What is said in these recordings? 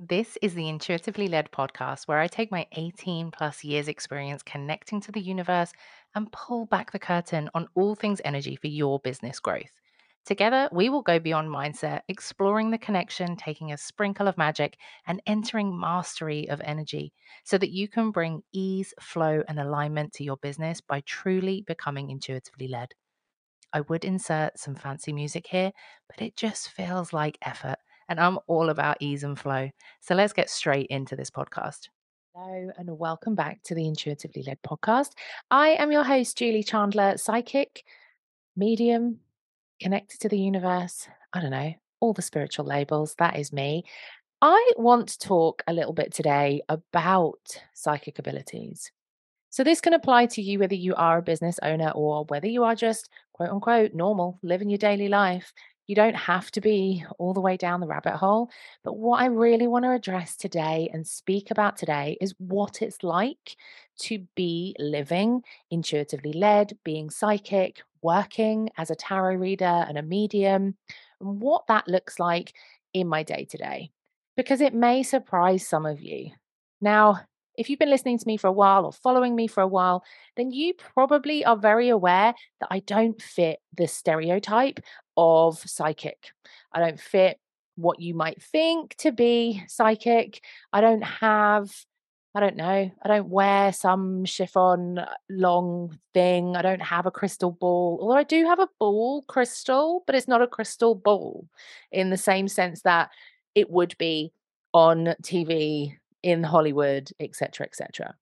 This is the Intuitively Led podcast where I take my 18 plus years experience connecting to the universe and pull back the curtain on all things energy for your business growth. Together, we will go beyond mindset, exploring the connection, taking a sprinkle of magic, and entering mastery of energy so that you can bring ease, flow, and alignment to your business by truly becoming intuitively led. I would insert some fancy music here, but it just feels like effort and I'm all about ease and flow. So let's get straight into this podcast. Hello, and welcome back to the Intuitively Led podcast. I am your host, Julie Chandler, psychic, medium, connected to the universe. I don't know, all the spiritual labels. That is me. I want to talk a little bit today about psychic abilities. So, this can apply to you whether you are a business owner or whether you are just quote unquote normal, living your daily life. You don't have to be all the way down the rabbit hole. But what I really want to address today and speak about today is what it's like to be living intuitively led, being psychic, working as a tarot reader and a medium, and what that looks like in my day to day. Because it may surprise some of you. Now, if you've been listening to me for a while or following me for a while, then you probably are very aware that I don't fit the stereotype of psychic. I don't fit what you might think to be psychic. I don't have, I don't know, I don't wear some chiffon uh, long thing. I don't have a crystal ball, although I do have a ball crystal, but it's not a crystal ball in the same sense that it would be on TV in Hollywood, etc., etc.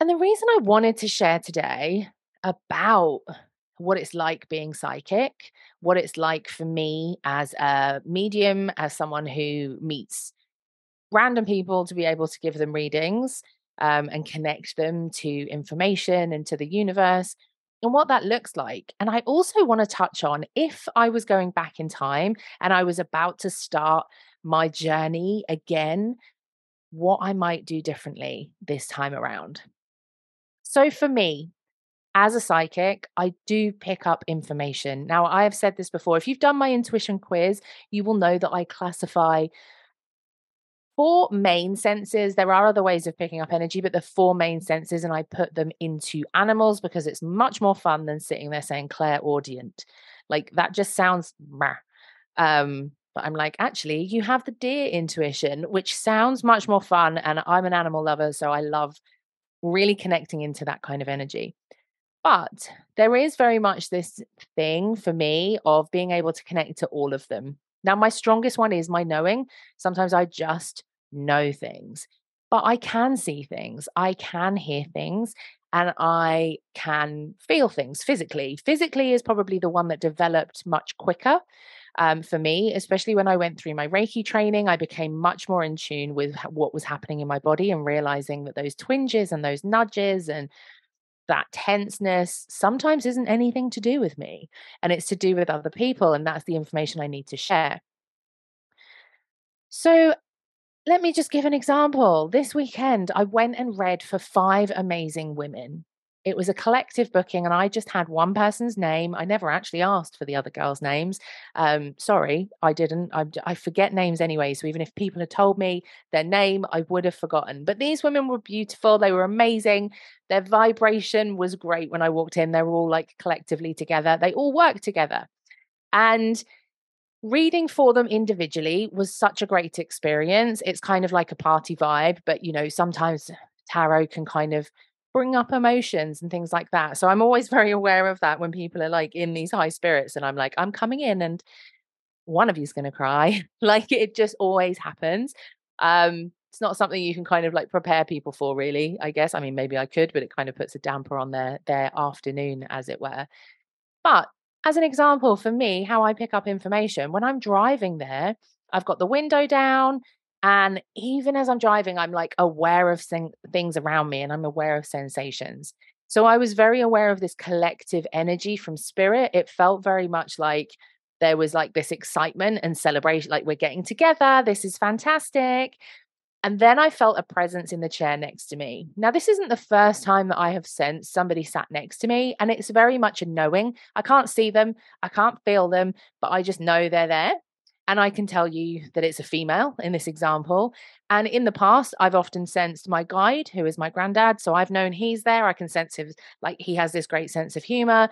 And the reason I wanted to share today about what it's like being psychic, what it's like for me as a medium, as someone who meets random people to be able to give them readings um, and connect them to information and to the universe, and what that looks like. And I also want to touch on if I was going back in time and I was about to start my journey again, what I might do differently this time around. So, for me, as a psychic, I do pick up information. Now, I have said this before. If you've done my intuition quiz, you will know that I classify four main senses. There are other ways of picking up energy, but the four main senses, and I put them into animals because it's much more fun than sitting there saying clairaudient. Like that just sounds meh. Um, but I'm like, actually, you have the deer intuition, which sounds much more fun. And I'm an animal lover, so I love really connecting into that kind of energy. But there is very much this thing for me of being able to connect to all of them. Now, my strongest one is my knowing. Sometimes I just know things, but I can see things, I can hear things, and I can feel things physically. Physically is probably the one that developed much quicker um, for me, especially when I went through my Reiki training. I became much more in tune with what was happening in my body and realizing that those twinges and those nudges and that tenseness sometimes isn't anything to do with me and it's to do with other people. And that's the information I need to share. So, let me just give an example. This weekend, I went and read for five amazing women it was a collective booking and i just had one person's name i never actually asked for the other girls names um, sorry i didn't I, I, forget names anyway so even if people had told me their name i would have forgotten but these women were beautiful they were amazing their vibration was great when i walked in they were all like collectively together they all worked together and reading for them individually was such a great experience it's kind of like a party vibe but you know sometimes tarot can kind of bring up emotions and things like that. So I'm always very aware of that when people are like in these high spirits and I'm like, I'm coming in and one of you's going to cry. like it just always happens. Um, it's not something you can kind of like prepare people for really, I guess. I mean, maybe I could, but it kind of puts a damper on their their afternoon as it were. But as an example for me, how I pick up information, when I'm driving there, I've got the window down, and even as I'm driving, I'm like aware of thing- things around me and I'm aware of sensations. So I was very aware of this collective energy from spirit. It felt very much like there was like this excitement and celebration, like we're getting together. This is fantastic. And then I felt a presence in the chair next to me. Now, this isn't the first time that I have sensed somebody sat next to me, and it's very much a knowing. I can't see them, I can't feel them, but I just know they're there. And I can tell you that it's a female in this example. And in the past, I've often sensed my guide, who is my granddad. So I've known he's there. I can sense his, like, he has this great sense of humor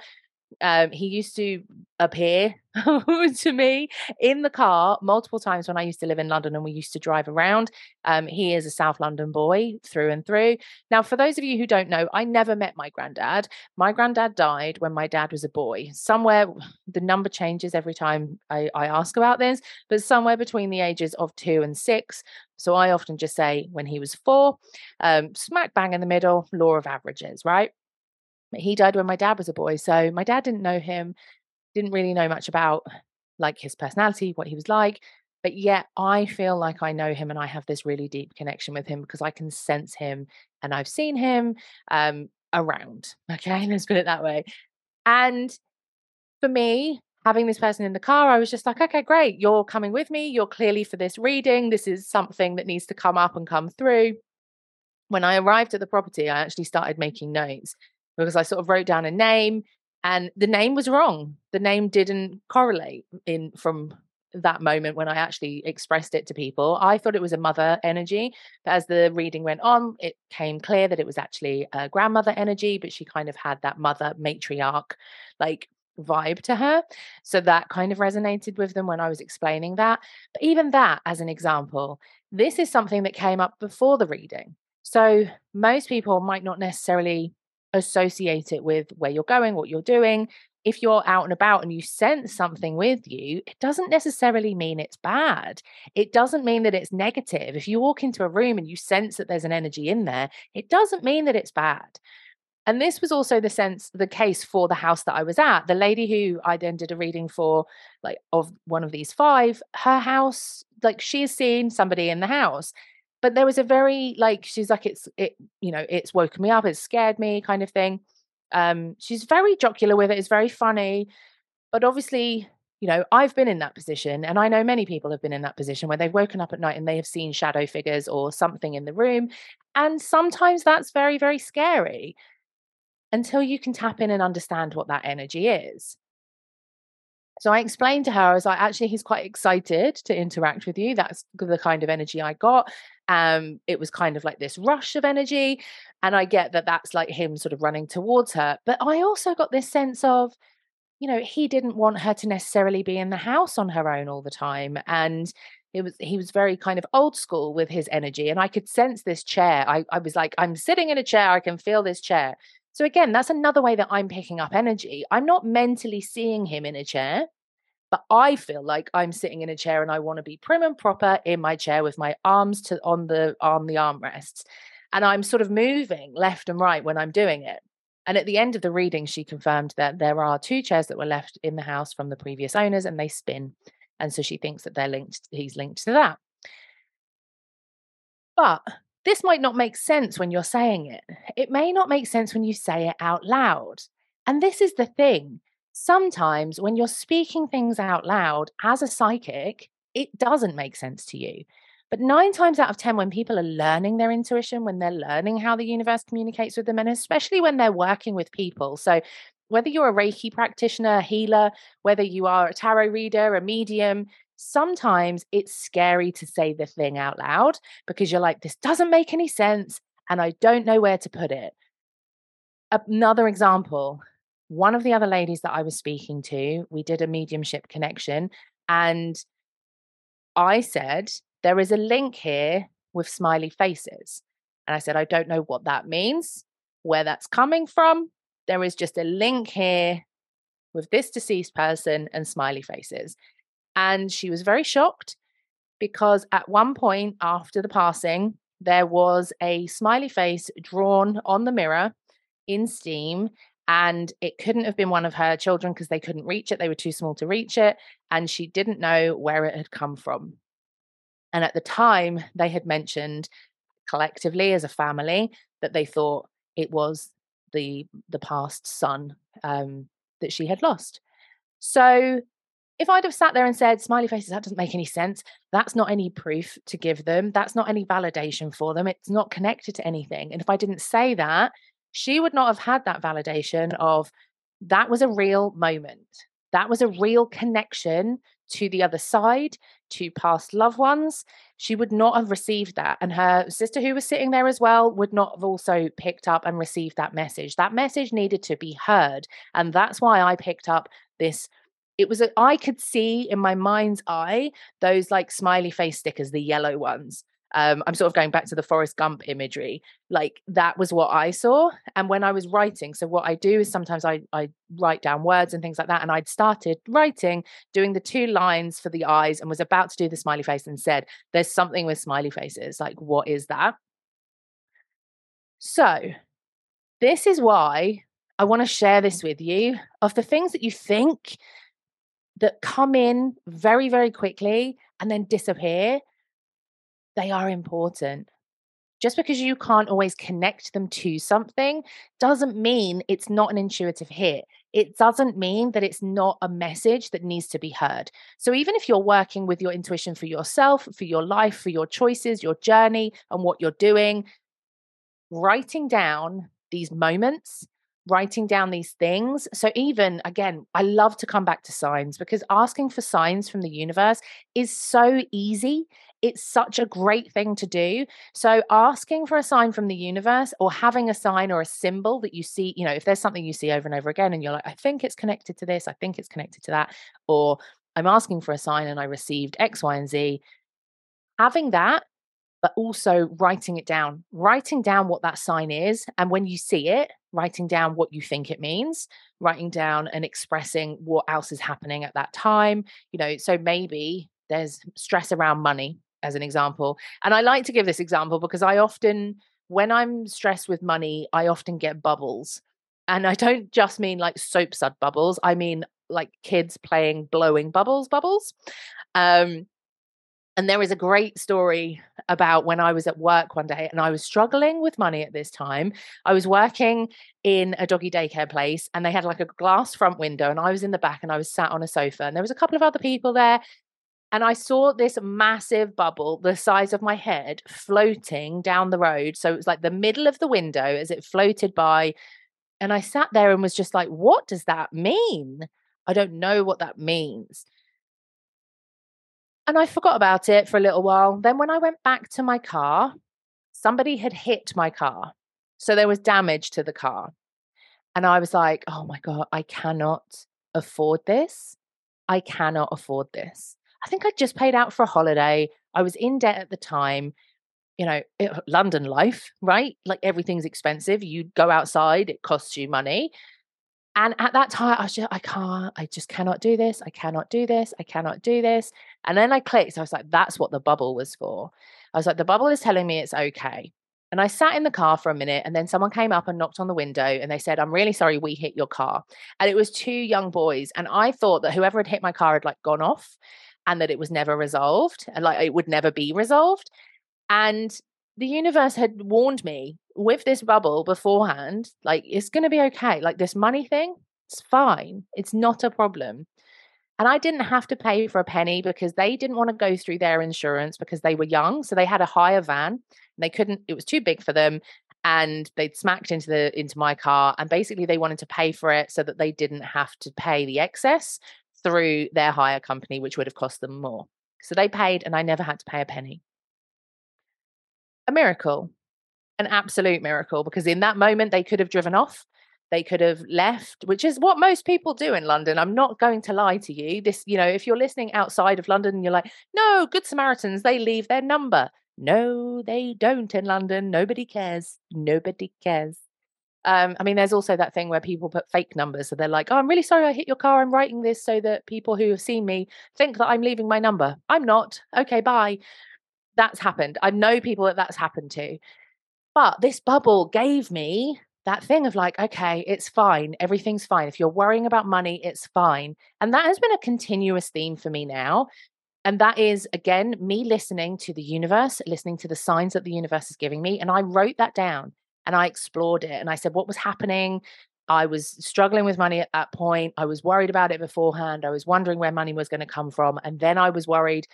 um, he used to appear to me in the car multiple times when I used to live in London and we used to drive around. Um, he is a South London boy through and through. Now, for those of you who don't know, I never met my granddad. My granddad died when my dad was a boy. Somewhere, the number changes every time I, I ask about this, but somewhere between the ages of two and six. So I often just say when he was four, um, smack bang in the middle, law of averages, right? He died when my dad was a boy. So my dad didn't know him, didn't really know much about like his personality, what he was like. But yet I feel like I know him and I have this really deep connection with him because I can sense him and I've seen him um, around. Okay, let's put it that way. And for me, having this person in the car, I was just like, okay, great. You're coming with me. You're clearly for this reading. This is something that needs to come up and come through. When I arrived at the property, I actually started making notes because I sort of wrote down a name and the name was wrong. The name didn't correlate in from that moment when I actually expressed it to people. I thought it was a mother energy, but as the reading went on, it came clear that it was actually a grandmother energy, but she kind of had that mother matriarch like vibe to her. So that kind of resonated with them when I was explaining that. But even that, as an example, this is something that came up before the reading. So most people might not necessarily associate it with where you're going, what you're doing. If you're out and about and you sense something with you, it doesn't necessarily mean it's bad. It doesn't mean that it's negative. If you walk into a room and you sense that there's an energy in there, it doesn't mean that it's bad. And this was also the sense, the case for the house that I was at. The lady who I then did a reading for, like of one of these five, her house, like she has seen somebody in the house but there was a very like she's like it's it you know it's woken me up it's scared me kind of thing um she's very jocular with it it's very funny but obviously you know i've been in that position and i know many people have been in that position where they've woken up at night and they have seen shadow figures or something in the room and sometimes that's very very scary until you can tap in and understand what that energy is so I explained to her, I was like, actually, he's quite excited to interact with you. That's the kind of energy I got. Um, it was kind of like this rush of energy. And I get that that's like him sort of running towards her. But I also got this sense of, you know, he didn't want her to necessarily be in the house on her own all the time. And it was he was very kind of old school with his energy. And I could sense this chair. I, I was like, I'm sitting in a chair, I can feel this chair. So again, that's another way that I'm picking up energy. I'm not mentally seeing him in a chair, but I feel like I'm sitting in a chair and I want to be prim and proper in my chair with my arms to on the on the armrests. And I'm sort of moving left and right when I'm doing it. And at the end of the reading, she confirmed that there are two chairs that were left in the house from the previous owners and they spin. And so she thinks that they're linked, he's linked to that. But this might not make sense when you're saying it. It may not make sense when you say it out loud. And this is the thing. Sometimes when you're speaking things out loud as a psychic, it doesn't make sense to you. But nine times out of 10, when people are learning their intuition, when they're learning how the universe communicates with them, and especially when they're working with people. So, whether you're a Reiki practitioner, a healer, whether you are a tarot reader, a medium, sometimes it's scary to say the thing out loud because you're like, this doesn't make any sense and I don't know where to put it. Another example one of the other ladies that I was speaking to, we did a mediumship connection, and I said, There is a link here with smiley faces. And I said, I don't know what that means, where that's coming from. There is just a link here with this deceased person and smiley faces. And she was very shocked because at one point after the passing, there was a smiley face drawn on the mirror in steam. And it couldn't have been one of her children because they couldn't reach it. They were too small to reach it. And she didn't know where it had come from. And at the time, they had mentioned collectively as a family that they thought it was the the past son um, that she had lost. So if I'd have sat there and said, smiley faces, that doesn't make any sense, that's not any proof to give them, that's not any validation for them, it's not connected to anything. And if I didn't say that, she would not have had that validation of that was a real moment. That was a real connection to the other side, to past loved ones, she would not have received that. And her sister, who was sitting there as well, would not have also picked up and received that message. That message needed to be heard. And that's why I picked up this. It was, a, I could see in my mind's eye those like smiley face stickers, the yellow ones um, I'm sort of going back to the Forrest Gump imagery. Like that was what I saw. And when I was writing, so what I do is sometimes I, I write down words and things like that. And I'd started writing, doing the two lines for the eyes, and was about to do the smiley face and said, There's something with smiley faces. Like, what is that? So, this is why I want to share this with you of the things that you think that come in very, very quickly and then disappear they are important. Just because you can't always connect them to something doesn't mean it's not an intuitive hit. It doesn't mean that it's not a message that needs to be heard. So, even if you're working with your intuition for yourself, for your life, for your choices, your journey, and what you're doing, writing down these moments writing down these things. So, even again, I love to come back to signs because asking for signs from the universe is so easy. It's such a great thing to do. So, asking for a sign from the universe or having a sign or a symbol that you see, you know, if there's something you see over and over again and you're like, I think it's connected to this, I think it's connected to that, or I'm asking for a sign and I received X, Y, and Z, having that but also writing it down, writing down what that sign is. And when you see it, writing down what you think it means, writing down and expressing what else is happening at that time. You know, so maybe there's stress around money, as an example. And I like to give this example because I often, when I'm stressed with money, I often get bubbles. And I don't just mean like soap sud bubbles, I mean like kids playing blowing bubbles, bubbles. Um, and there is a great story about when I was at work one day and I was struggling with money at this time. I was working in a doggy daycare place and they had like a glass front window and I was in the back and I was sat on a sofa and there was a couple of other people there and I saw this massive bubble the size of my head floating down the road. So it was like the middle of the window as it floated by. And I sat there and was just like, what does that mean? I don't know what that means. And I forgot about it for a little while. Then, when I went back to my car, somebody had hit my car. So there was damage to the car. And I was like, oh my God, I cannot afford this. I cannot afford this. I think I just paid out for a holiday. I was in debt at the time. You know, it, uh, London life, right? Like everything's expensive. You go outside, it costs you money. And at that time, I was just, I can't, I just cannot do this. I cannot do this. I cannot do this. And then I clicked. I was like, that's what the bubble was for. I was like, the bubble is telling me it's okay. And I sat in the car for a minute, and then someone came up and knocked on the window and they said, I'm really sorry we hit your car. And it was two young boys. And I thought that whoever had hit my car had like gone off and that it was never resolved and like it would never be resolved. And the universe had warned me with this bubble beforehand, like it's going to be okay. Like this money thing, it's fine. It's not a problem. And I didn't have to pay for a penny because they didn't want to go through their insurance because they were young. So they had a hire van and they couldn't, it was too big for them. And they'd smacked into the into my car. And basically they wanted to pay for it so that they didn't have to pay the excess through their hire company, which would have cost them more. So they paid and I never had to pay a penny a miracle, an absolute miracle, because in that moment they could have driven off. They could have left, which is what most people do in London. I'm not going to lie to you. This, you know, if you're listening outside of London and you're like, no, Good Samaritans, they leave their number. No, they don't in London. Nobody cares. Nobody cares. Um, I mean, there's also that thing where people put fake numbers. So they're like, oh, I'm really sorry I hit your car. I'm writing this so that people who have seen me think that I'm leaving my number. I'm not. Okay, bye that's happened. I know people that that's happened to. But this bubble gave me that thing of like, okay, it's fine. Everything's fine. If you're worrying about money, it's fine. And that has been a continuous theme for me now. And that is, again, me listening to the universe, listening to the signs that the universe is giving me. And I wrote that down and I explored it. And I said, what was happening? I was struggling with money at that point. I was worried about it beforehand. I was wondering where money was going to come from. And then I was worried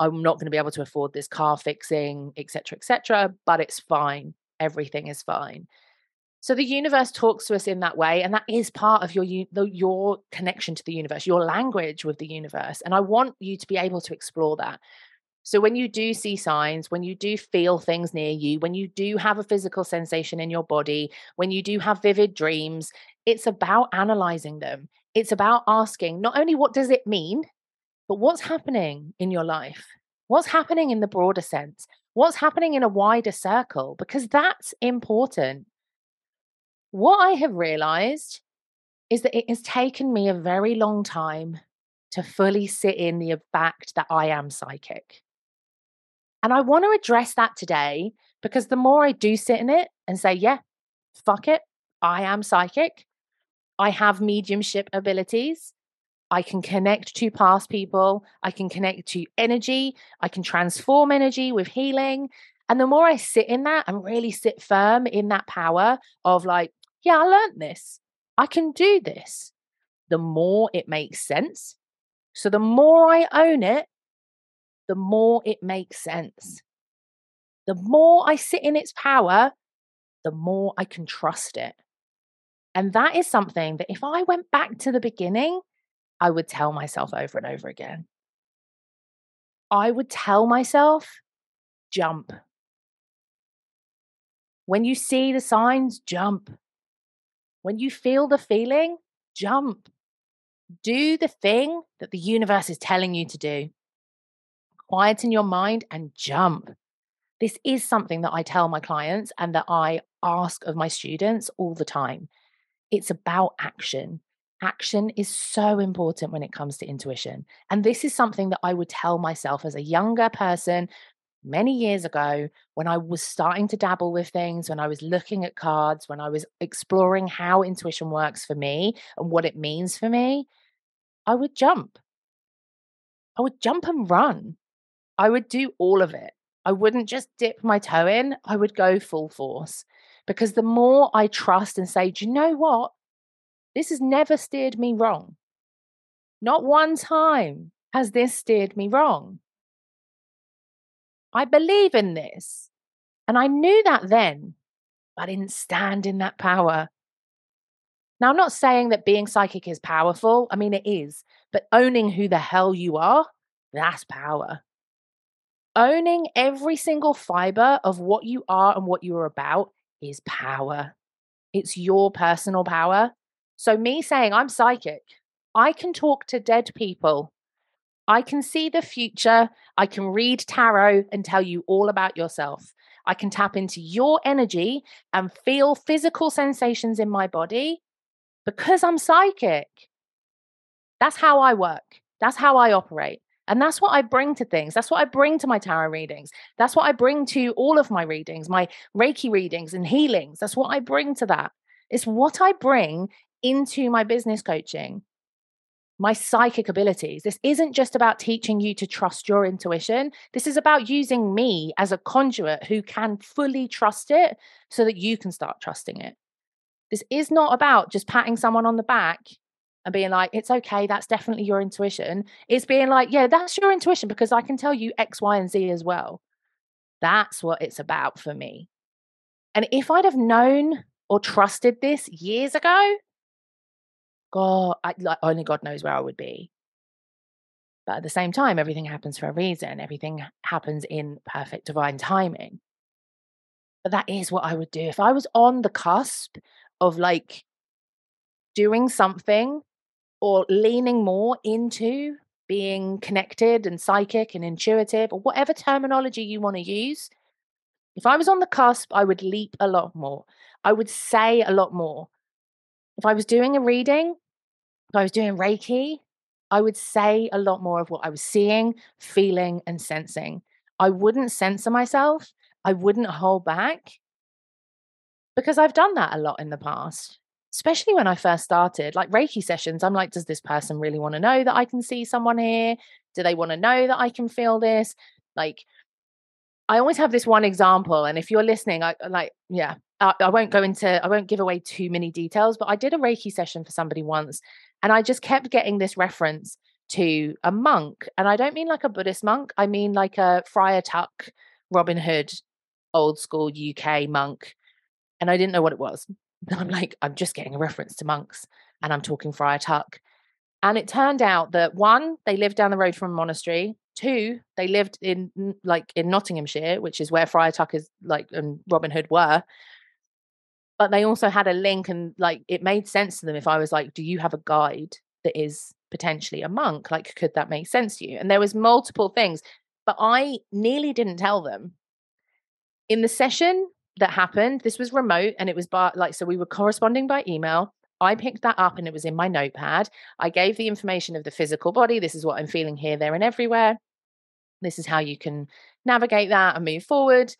I'm not going to be able to afford this car fixing, etc., etc. but it's fine. Everything is fine. So the universe talks to us in that way, and that is part of your your connection to the universe, your language with the universe. And I want you to be able to explore that. So when you do see signs, when you do feel things near you, when you do have a physical sensation in your body, when you do have vivid dreams, it's about analyzing them. It's about asking not only what does it mean, but what's happening in your life? What's happening in the broader sense? What's happening in a wider circle? Because that's important. What I have realized is that it has taken me a very long time to fully sit in the fact that I am psychic. And I want to address that today because the more I do sit in it and say, yeah, fuck it, I am psychic, I have mediumship abilities. I can connect to past people. I can connect to energy. I can transform energy with healing. And the more I sit in that and really sit firm in that power of like, yeah, I learned this. I can do this. The more it makes sense. So the more I own it, the more it makes sense. The more I sit in its power, the more I can trust it. And that is something that if I went back to the beginning, I would tell myself over and over again. I would tell myself, jump. When you see the signs, jump. When you feel the feeling, jump. Do the thing that the universe is telling you to do. Quieten your mind and jump. This is something that I tell my clients and that I ask of my students all the time. It's about action. Action is so important when it comes to intuition. And this is something that I would tell myself as a younger person many years ago when I was starting to dabble with things, when I was looking at cards, when I was exploring how intuition works for me and what it means for me, I would jump. I would jump and run. I would do all of it. I wouldn't just dip my toe in, I would go full force. Because the more I trust and say, do you know what? This has never steered me wrong. Not one time has this steered me wrong. I believe in this. And I knew that then, but I didn't stand in that power. Now, I'm not saying that being psychic is powerful. I mean, it is. But owning who the hell you are, that's power. Owning every single fiber of what you are and what you're about is power. It's your personal power. So, me saying I'm psychic, I can talk to dead people I can see the future. I can read tarot and tell you all about yourself. I can tap into your energy and feel physical sensations in my body because I'm psychic. That's how I work. That's how I operate. And that's what I bring to things. That's what I bring to my tarot readings. That's what I bring to all of my readings, my Reiki readings and healings. That's what I bring to that. It's what I bring into my business coaching my psychic abilities. This isn't just about teaching you to trust your intuition. This is about using me as a conduit who can fully trust it so that you can start trusting it. This is not about just patting someone on the back and being like, it's okay, that's definitely your intuition. It's being like, yeah, that's your intuition because I can tell you X, Y, and Z as well. That's what it's about for me. And if I'd have known or trusted this years ago, God, I, like only God knows where I would be. But at the same time, everything happens for a reason. Everything happens in perfect divine timing. But that is what I would do. If I was on the cusp of like doing something or leaning more into being connected and psychic and intuitive or whatever terminology you want to use, if I was on the cusp, I would leap a lot more. I would say a lot more. If I was doing a reading, if I was doing Reiki, I would say a lot more of what I was seeing, feeling, and sensing. I wouldn't censor myself. I wouldn't hold back because I've done that a lot in the past, especially when I first started. Like Reiki sessions, I'm like, does this person really want to know that I can see someone here? Do they want to know that I can feel this? Like, I always have this one example, and if you're listening, I like, yeah, I, I won't go into, I won't give away too many details, but I did a Reiki session for somebody once, and I just kept getting this reference to a monk, and I don't mean like a Buddhist monk, I mean like a Friar Tuck, Robin Hood, old school UK monk, and I didn't know what it was. I'm like, I'm just getting a reference to monks and I'm mm. talking Friar Tuck. And it turned out that one, they lived down the road from a monastery. Two, they lived in like in Nottinghamshire, which is where Friar Tuck is like and Robin Hood were. But they also had a link and like it made sense to them if I was like, Do you have a guide that is potentially a monk? Like, could that make sense to you? And there was multiple things, but I nearly didn't tell them. In the session that happened, this was remote and it was by like so we were corresponding by email. I picked that up and it was in my notepad. I gave the information of the physical body. This is what I'm feeling here, there, and everywhere. This is how you can navigate that and move forward.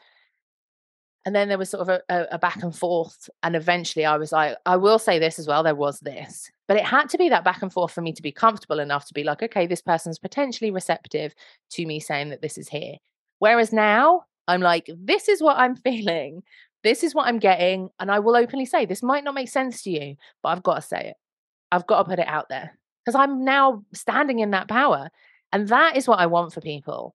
And then there was sort of a, a, back and forth. And eventually I was like, I will say this as well. There was this, but it had to be that back and forth for me to be comfortable enough to be like, okay, this person's potentially receptive to me saying that this is here. Whereas now I'm like, this is what I'm feeling this is what I'm getting. And I will openly say, this might not make sense to you, but I've got to say it. I've got to put it out there because I'm now standing in that power. And that is what I want for people.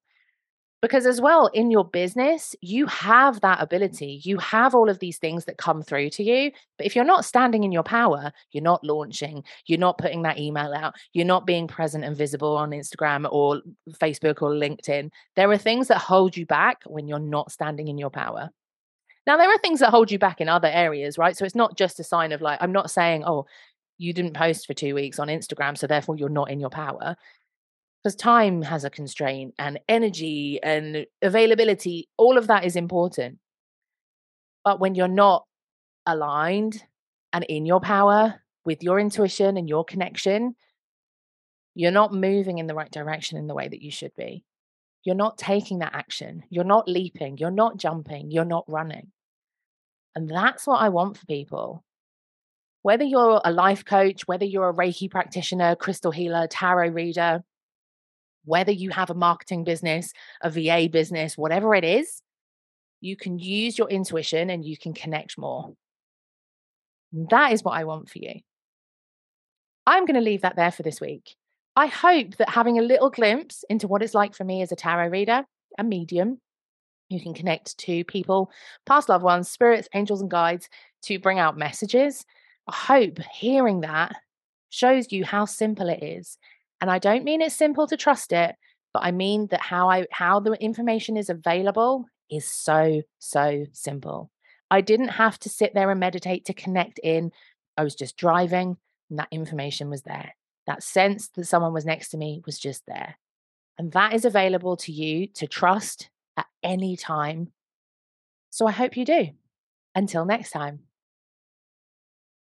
Because, as well, in your business, you have that mm. ability. You have all of these things that come through to you. But if you're not standing in your power, you're not launching, you're not putting that email out, you're not being present and visible on Instagram or Facebook or LinkedIn. There are things that hold you back when you're not standing in your power. Now, there are things that hold you back in other areas, right? So it's not just a sign of like, I'm not saying, oh, you didn't post for two weeks on Instagram, so therefore you're not in your power. Because time has a constraint and energy and availability, all of that is important. But when you're not aligned and in your power with your intuition and your connection, you're not moving in the right direction in the way that you should be. You're not taking that action. You're not leaping. You're not jumping. You're not running. And that's what I want for people. Whether you're a life coach, whether you're a Reiki practitioner, crystal healer, tarot reader, whether you have a marketing business, a VA business, whatever it is, you can use your intuition and you can connect more. That is what I want for you. I'm going to leave that there for this week. I hope that having a little glimpse into what it's like for me as a tarot reader, a medium, you can connect to people, past loved ones, spirits, angels, and guides to bring out messages. I hope hearing that shows you how simple it is. And I don't mean it's simple to trust it, but I mean that how I how the information is available is so, so simple. I didn't have to sit there and meditate to connect in. I was just driving and that information was there. That sense that someone was next to me was just there. And that is available to you to trust at any time. So I hope you do. Until next time.